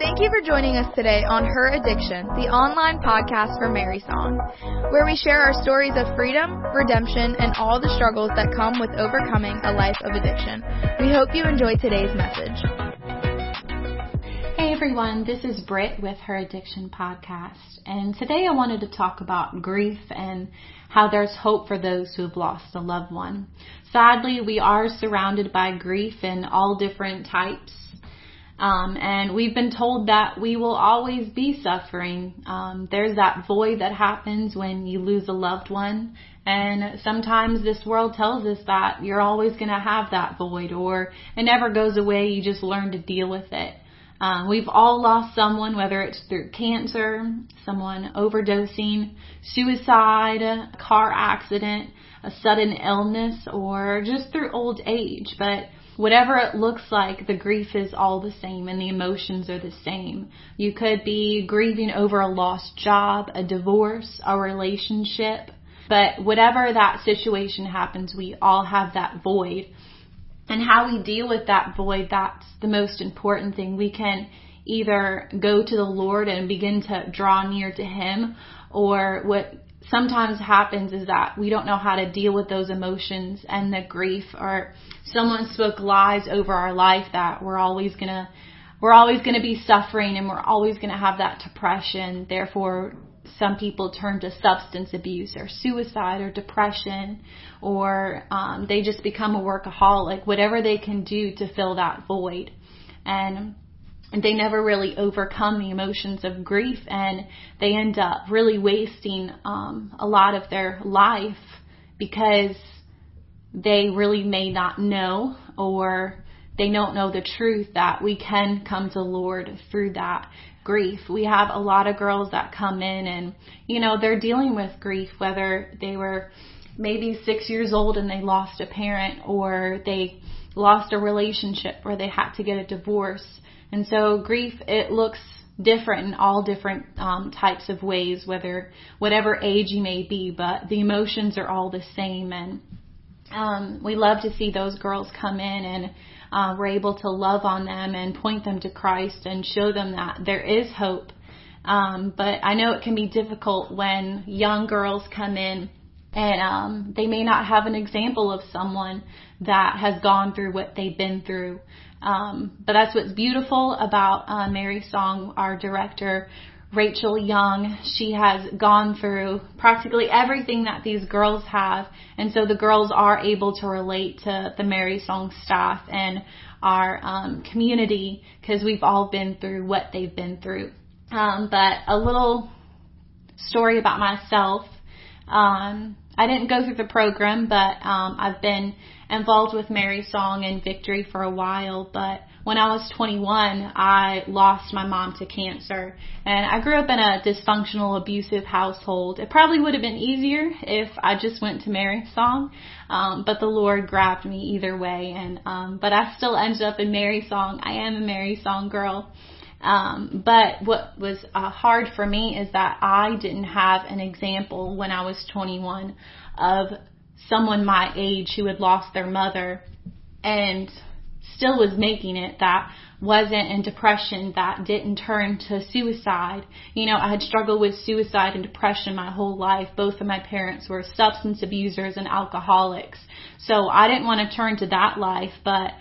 Thank you for joining us today on Her Addiction, the online podcast for Mary's Song, where we share our stories of freedom, redemption, and all the struggles that come with overcoming a life of addiction. We hope you enjoy today's message. Hey everyone, this is Britt with Her Addiction Podcast, and today I wanted to talk about grief and how there's hope for those who have lost a loved one. Sadly, we are surrounded by grief in all different types um, and we've been told that we will always be suffering. Um, there's that void that happens when you lose a loved one. And sometimes this world tells us that you're always going to have that void or it never goes away. You just learn to deal with it. Um, we've all lost someone, whether it's through cancer, someone overdosing, suicide, a car accident, a sudden illness, or just through old age. But whatever it looks like, the grief is all the same and the emotions are the same. You could be grieving over a lost job, a divorce, a relationship, but whatever that situation happens, we all have that void. And how we deal with that void, that's the most important thing. We can either go to the Lord and begin to draw near to Him, or what sometimes happens is that we don't know how to deal with those emotions and the grief or someone spoke lies over our life that we're always going to we're always going to be suffering and we're always going to have that depression. Therefore some people turn to substance abuse or suicide or depression or um, they just become a workaholic whatever they can do to fill that void. And and they never really overcome the emotions of grief and they end up really wasting um, a lot of their life because they really may not know or they don't know the truth that we can come to Lord through that grief. We have a lot of girls that come in and, you know, they're dealing with grief, whether they were maybe six years old and they lost a parent or they lost a relationship or they had to get a divorce and so grief, it looks different in all different um, types of ways, whether whatever age you may be, but the emotions are all the same. And um, we love to see those girls come in and uh, we're able to love on them and point them to Christ and show them that there is hope. Um, but I know it can be difficult when young girls come in and um, they may not have an example of someone that has gone through what they've been through. Um, but that's what's beautiful about uh, Mary's Song, our director, Rachel Young. She has gone through practically everything that these girls have, and so the girls are able to relate to the Mary's Song staff and our um, community because we've all been through what they've been through. Um, but a little story about myself. Um, I didn't go through the program, but um, I've been involved with Mary's Song and Victory for a while. But when I was 21, I lost my mom to cancer, and I grew up in a dysfunctional, abusive household. It probably would have been easier if I just went to Mary's Song, um, but the Lord grabbed me either way, and um, but I still ended up in Mary's Song. I am a Mary's Song girl. Um, but what was uh, hard for me is that I didn't have an example when I was 21 of someone my age who had lost their mother and still was making it that wasn't in depression that didn't turn to suicide. You know, I had struggled with suicide and depression my whole life. Both of my parents were substance abusers and alcoholics. So I didn't want to turn to that life, but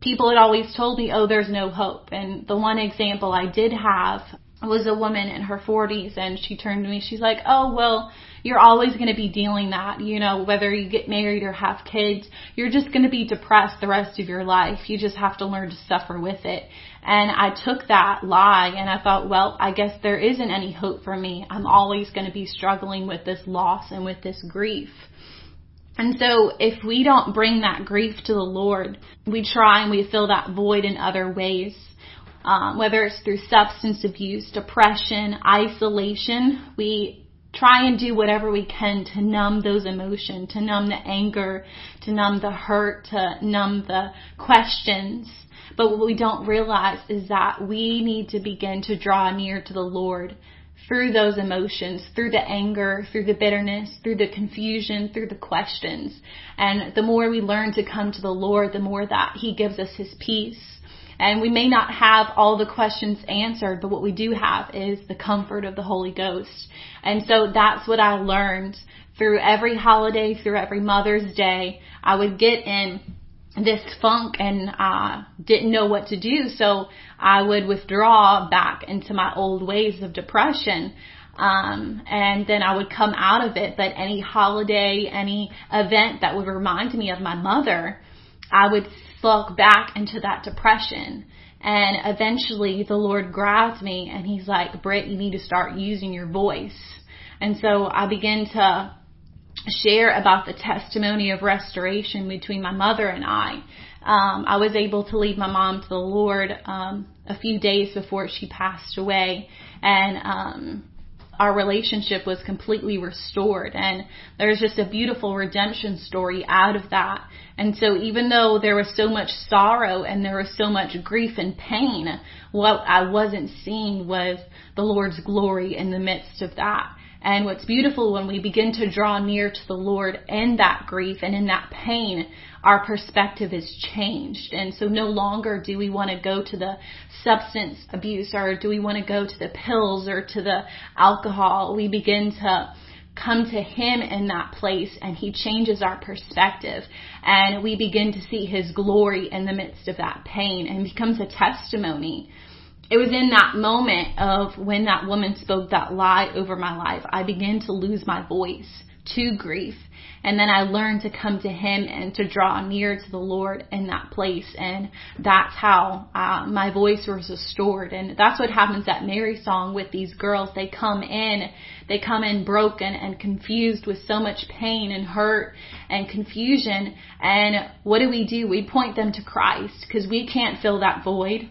people had always told me, oh, there's no hope. And the one example I did have was a woman in her 40s and she turned to me, she's like, oh, well, you're always going to be dealing that, you know, whether you get married or have kids, you're just going to be depressed the rest of your life. You just have to learn to suffer with it. And I took that lie and I thought, well, I guess there isn't any hope for me. I'm always going to be struggling with this loss and with this grief. And so if we don't bring that grief to the Lord, we try and we fill that void in other ways. Um, whether it's through substance abuse, depression, isolation, we try and do whatever we can to numb those emotions, to numb the anger, to numb the hurt, to numb the questions. But what we don't realize is that we need to begin to draw near to the Lord through those emotions, through the anger, through the bitterness, through the confusion, through the questions. And the more we learn to come to the Lord, the more that He gives us His peace. And we may not have all the questions answered, but what we do have is the comfort of the Holy Ghost. And so that's what I learned through every holiday, through every Mother's Day. I would get in this funk and uh, didn't know what to do. So I would withdraw back into my old ways of depression. Um, and then I would come out of it. But any holiday, any event that would remind me of my mother, I would slunk back into that depression. And eventually the Lord grabbed me and he's like, Britt, you need to start using your voice. And so I began to share about the testimony of restoration between my mother and I. Um, I was able to lead my mom to the Lord um, a few days before she passed away, and um, our relationship was completely restored. And there's just a beautiful redemption story out of that. And so, even though there was so much sorrow and there was so much grief and pain, what I wasn't seeing was the Lord's glory in the midst of that. And what's beautiful when we begin to draw near to the Lord in that grief and in that pain, our perspective is changed. And so no longer do we want to go to the substance abuse or do we want to go to the pills or to the alcohol. We begin to come to Him in that place and He changes our perspective and we begin to see His glory in the midst of that pain and becomes a testimony it was in that moment of when that woman spoke that lie over my life, I began to lose my voice to grief. And then I learned to come to Him and to draw near to the Lord in that place. And that's how uh, my voice was restored. And that's what happens at Mary's Song with these girls. They come in, they come in broken and confused with so much pain and hurt and confusion. And what do we do? We point them to Christ because we can't fill that void.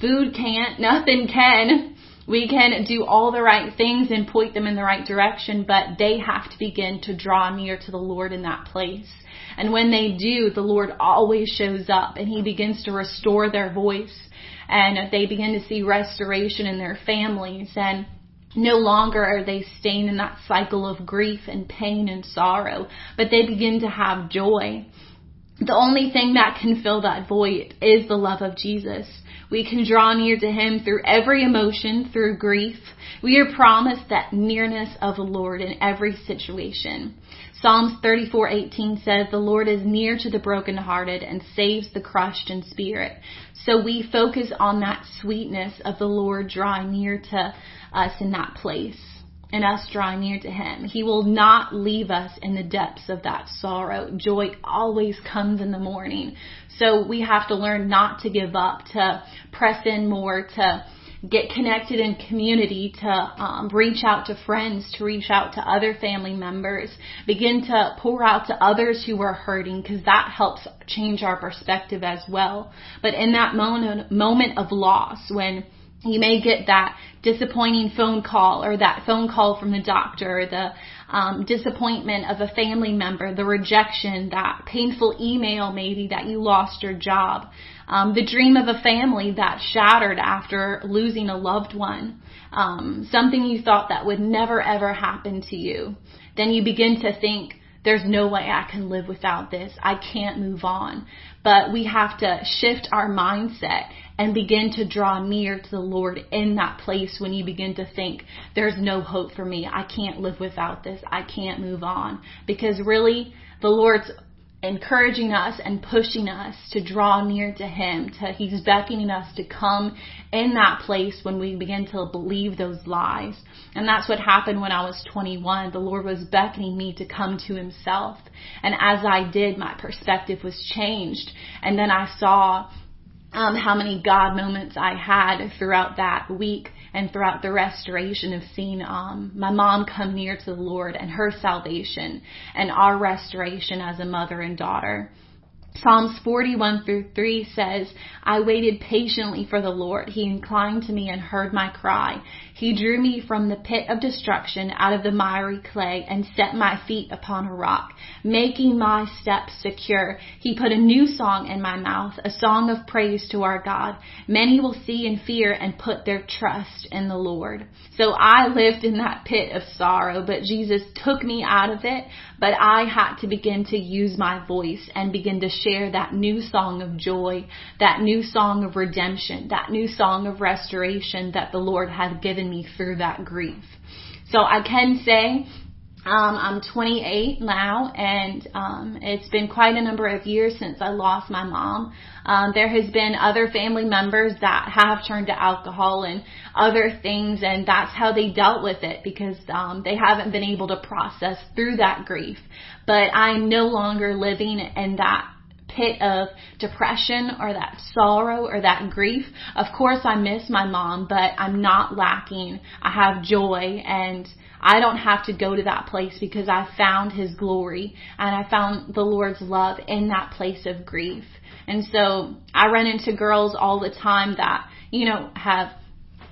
Food can't, nothing can. We can do all the right things and point them in the right direction, but they have to begin to draw near to the Lord in that place. And when they do, the Lord always shows up and He begins to restore their voice and they begin to see restoration in their families and no longer are they staying in that cycle of grief and pain and sorrow, but they begin to have joy. The only thing that can fill that void is the love of Jesus. We can draw near to Him through every emotion, through grief. We are promised that nearness of the Lord in every situation. Psalms 34:18 says, "The Lord is near to the brokenhearted and saves the crushed in spirit." So we focus on that sweetness of the Lord drawing near to us in that place and us drawing near to Him. He will not leave us in the depths of that sorrow. Joy always comes in the morning. So we have to learn not to give up, to press in more, to get connected in community, to um, reach out to friends, to reach out to other family members, begin to pour out to others who are hurting because that helps change our perspective as well. But in that moment, moment of loss when you may get that disappointing phone call or that phone call from the doctor, the um, disappointment of a family member, the rejection, that painful email maybe that you lost your job, um, the dream of a family that shattered after losing a loved one, um, something you thought that would never ever happen to you. Then you begin to think, there's no way I can live without this. I can't move on. But we have to shift our mindset and begin to draw near to the Lord in that place when you begin to think, there's no hope for me. I can't live without this. I can't move on. Because really, the Lord's encouraging us and pushing us to draw near to Him. To, he's beckoning us to come in that place when we begin to believe those lies. And that's what happened when I was 21. The Lord was beckoning me to come to Himself. And as I did, my perspective was changed. And then I saw um, how many God moments I had throughout that week and throughout the restoration of seeing um, my mom come near to the Lord and her salvation and our restoration as a mother and daughter. Psalms 41 through 3 says, I waited patiently for the Lord. He inclined to me and heard my cry. He drew me from the pit of destruction out of the miry clay and set my feet upon a rock, making my steps secure. He put a new song in my mouth, a song of praise to our God. Many will see and fear and put their trust in the Lord. So I lived in that pit of sorrow, but Jesus took me out of it, but I had to begin to use my voice and begin to share that new song of joy, that new song of redemption, that new song of restoration that the Lord had given me through that grief. So I can say um, I'm 28 now, and um, it's been quite a number of years since I lost my mom. Um, there has been other family members that have turned to alcohol and other things, and that's how they dealt with it because um, they haven't been able to process through that grief. But I'm no longer living in that pit of depression or that sorrow or that grief. Of course, I miss my mom, but I'm not lacking. I have joy and I don't have to go to that place because I found His glory and I found the Lord's love in that place of grief. And so I run into girls all the time that, you know, have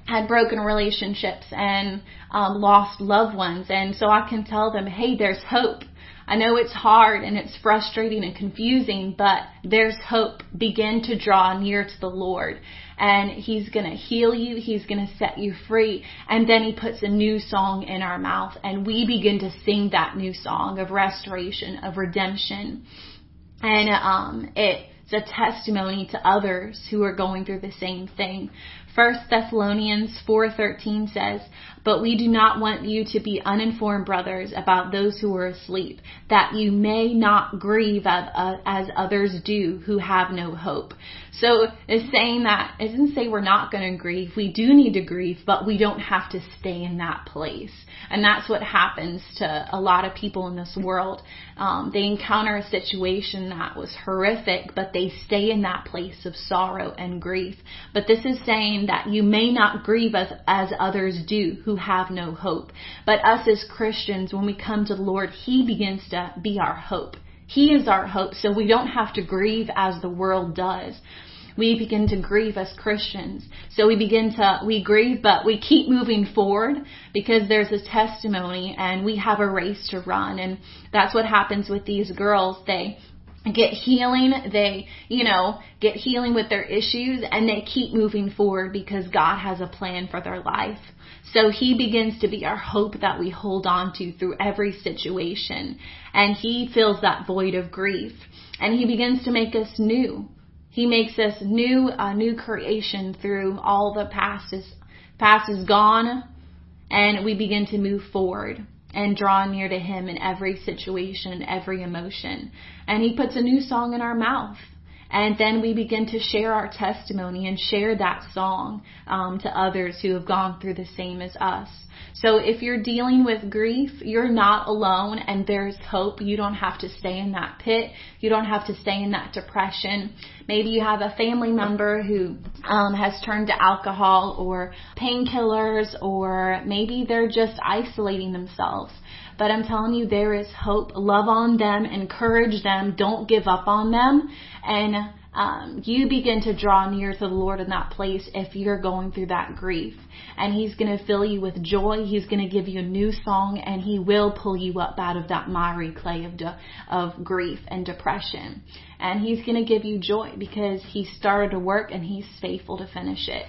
had broken relationships and um, lost loved ones. And so I can tell them, hey, there's hope. I know it's hard and it's frustrating and confusing, but there's hope. Begin to draw near to the Lord and He's to heal you. He's to set you free. And then He puts a new song in our mouth and we begin to sing that new song of restoration, of redemption. And, um, it's a testimony to others who are going through the same thing. First Thessalonians 4:13 says, "But we do not want you to be uninformed, brothers, about those who are asleep, that you may not grieve as, uh, as others do who have no hope." So it's saying that it doesn't say we're not going to grieve. We do need to grieve, but we don't have to stay in that place. And that's what happens to a lot of people in this world. Um, they encounter a situation that was horrific, but they stay in that place of sorrow and grief. But this is saying that you may not grieve as, as others do who have no hope. But us as Christians, when we come to the Lord, He begins to be our hope. He is our hope, so we don't have to grieve as the world does. We begin to grieve as Christians. So we begin to, we grieve, but we keep moving forward because there's a testimony and we have a race to run. And that's what happens with these girls. They, get healing, they, you know, get healing with their issues and they keep moving forward because God has a plan for their life. So he begins to be our hope that we hold on to through every situation and he fills that void of grief and he begins to make us new. He makes us new, a new creation through all the past is, past is gone and we begin to move forward and draw near to Him in every situation, every emotion. And He puts a new song in our mouth. And then we begin to share our testimony and share that song um, to others who have gone through the same as us. So if you're dealing with grief, you're not alone and there's hope. You don't have to stay in that pit. You don't have to stay in that depression. Maybe you have a family member who um, has turned to alcohol or painkillers or maybe they're just isolating themselves. But I'm telling you, there is hope. Love on them, encourage them, don't give up on them, and um, you begin to draw near to the Lord in that place if you're going through that grief. And He's going to fill you with joy. He's going to give you a new song, and He will pull you up out of that miry clay of de- of grief and depression. And He's going to give you joy because He started to work and He's faithful to finish it.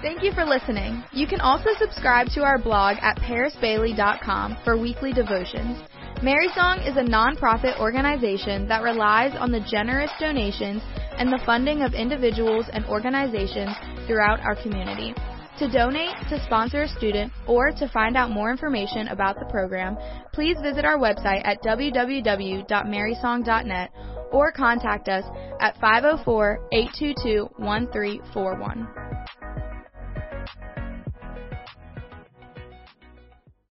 Thank you for listening. You can also subscribe to our blog at parisbailey.com for weekly devotions. Mary's Song is a nonprofit organization that relies on the generous donations and the funding of individuals and organizations throughout our community. To donate, to sponsor a student, or to find out more information about the program, please visit our website at www.marysong.net or contact us at 504 822 1341.